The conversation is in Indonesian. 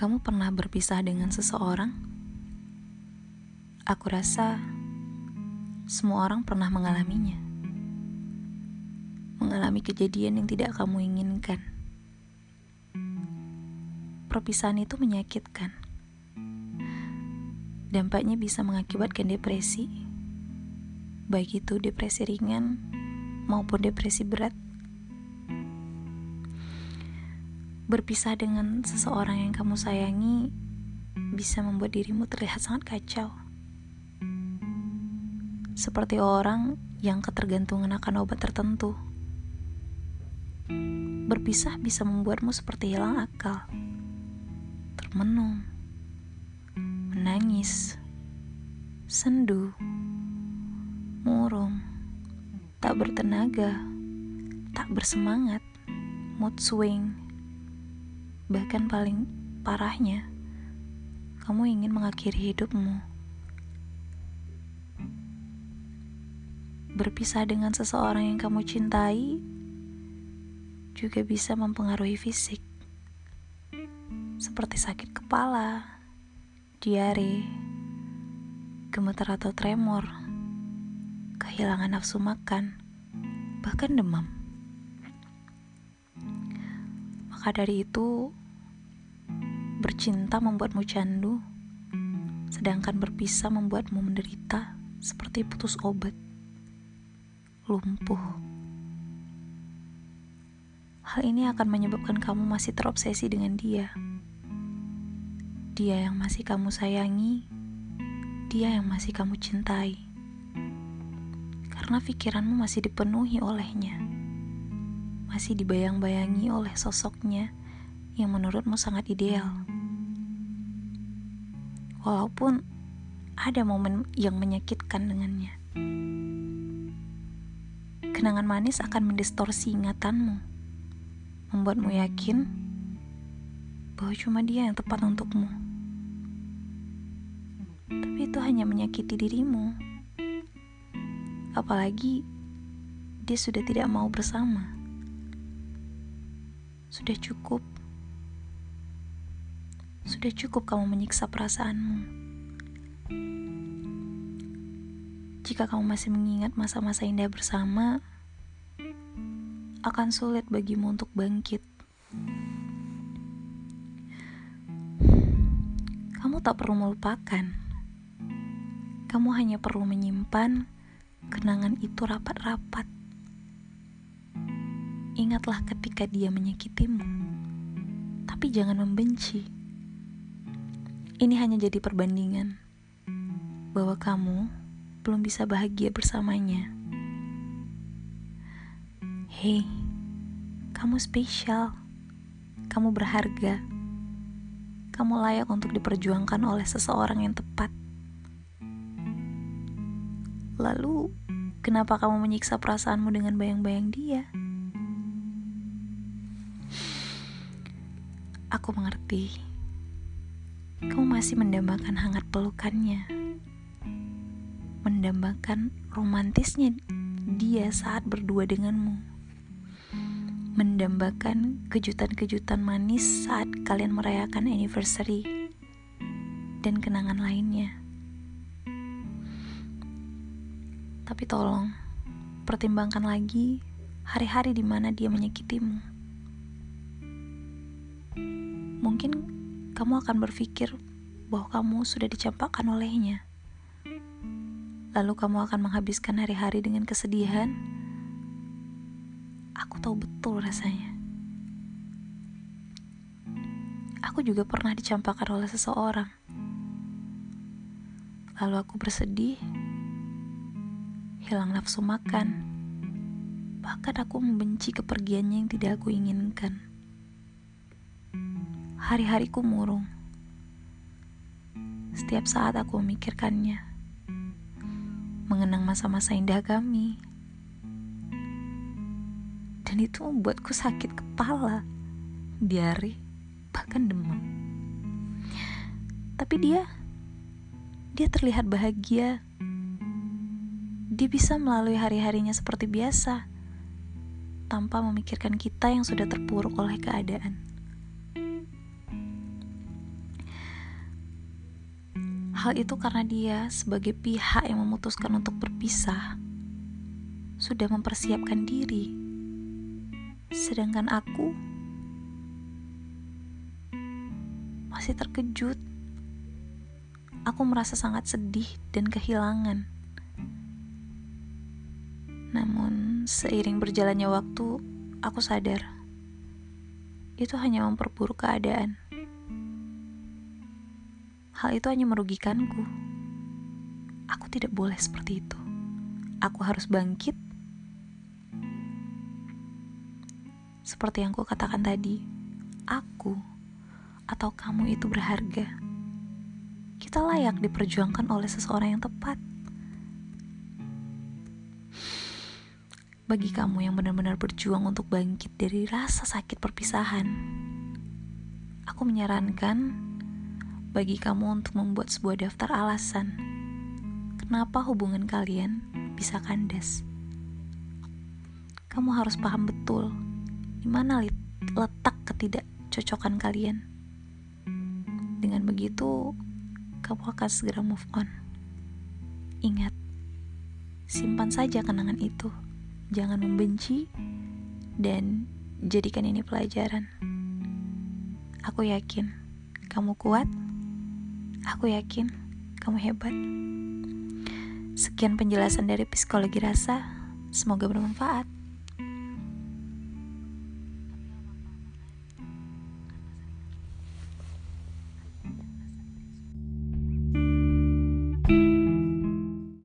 Kamu pernah berpisah dengan seseorang? Aku rasa semua orang pernah mengalaminya. Mengalami kejadian yang tidak kamu inginkan. Perpisahan itu menyakitkan. Dampaknya bisa mengakibatkan depresi, baik itu depresi ringan maupun depresi berat. Berpisah dengan seseorang yang kamu sayangi bisa membuat dirimu terlihat sangat kacau. Seperti orang yang ketergantungan akan obat tertentu. Berpisah bisa membuatmu seperti hilang akal, termenung, menangis, sendu, murung, tak bertenaga, tak bersemangat, mood swing Bahkan paling parahnya, kamu ingin mengakhiri hidupmu. Berpisah dengan seseorang yang kamu cintai juga bisa mempengaruhi fisik. Seperti sakit kepala, diare, gemetar atau tremor, kehilangan nafsu makan, bahkan demam. Maka dari itu, Bercinta membuatmu candu, sedangkan berpisah membuatmu menderita seperti putus obat, lumpuh. Hal ini akan menyebabkan kamu masih terobsesi dengan dia. Dia yang masih kamu sayangi, dia yang masih kamu cintai. Karena pikiranmu masih dipenuhi olehnya, masih dibayang-bayangi oleh sosoknya yang menurutmu sangat ideal. Walaupun ada momen yang menyakitkan dengannya. Kenangan manis akan mendistorsi ingatanmu, membuatmu yakin bahwa cuma dia yang tepat untukmu. Tapi itu hanya menyakiti dirimu. Apalagi dia sudah tidak mau bersama. Sudah cukup sudah cukup kamu menyiksa perasaanmu. Jika kamu masih mengingat masa-masa indah bersama, akan sulit bagimu untuk bangkit. Kamu tak perlu melupakan. Kamu hanya perlu menyimpan kenangan itu rapat-rapat. Ingatlah ketika dia menyakitimu, tapi jangan membenci. Ini hanya jadi perbandingan bahwa kamu belum bisa bahagia bersamanya. Hei, kamu spesial. Kamu berharga. Kamu layak untuk diperjuangkan oleh seseorang yang tepat. Lalu, kenapa kamu menyiksa perasaanmu dengan bayang-bayang dia? Aku mengerti kamu masih mendambakan hangat pelukannya, mendambakan romantisnya dia saat berdua denganmu, mendambakan kejutan-kejutan manis saat kalian merayakan anniversary dan kenangan lainnya. Tapi tolong, pertimbangkan lagi hari-hari di mana dia menyakitimu. Mungkin kamu akan berpikir bahwa kamu sudah dicampakkan olehnya. Lalu kamu akan menghabiskan hari-hari dengan kesedihan. Aku tahu betul rasanya. Aku juga pernah dicampakkan oleh seseorang. Lalu aku bersedih, hilang nafsu makan. Bahkan aku membenci kepergiannya yang tidak aku inginkan. Hari-hariku murung. Setiap saat aku memikirkannya. Mengenang masa-masa indah kami. Dan itu membuatku sakit kepala, diare, bahkan demam. Tapi dia, dia terlihat bahagia. Dia bisa melalui hari-harinya seperti biasa, tanpa memikirkan kita yang sudah terpuruk oleh keadaan. Hal itu karena dia, sebagai pihak yang memutuskan untuk berpisah, sudah mempersiapkan diri, sedangkan aku masih terkejut. Aku merasa sangat sedih dan kehilangan. Namun, seiring berjalannya waktu, aku sadar itu hanya memperburuk keadaan. Hal itu hanya merugikanku. Aku tidak boleh seperti itu. Aku harus bangkit. Seperti yang ku katakan tadi, aku atau kamu itu berharga. Kita layak diperjuangkan oleh seseorang yang tepat. Bagi kamu yang benar-benar berjuang untuk bangkit dari rasa sakit perpisahan, aku menyarankan bagi kamu untuk membuat sebuah daftar alasan kenapa hubungan kalian bisa kandas. Kamu harus paham betul di mana letak ketidakcocokan kalian. Dengan begitu, kamu akan segera move on. Ingat, simpan saja kenangan itu. Jangan membenci dan jadikan ini pelajaran. Aku yakin kamu kuat Aku yakin kamu hebat. Sekian penjelasan dari psikologi rasa. Semoga bermanfaat.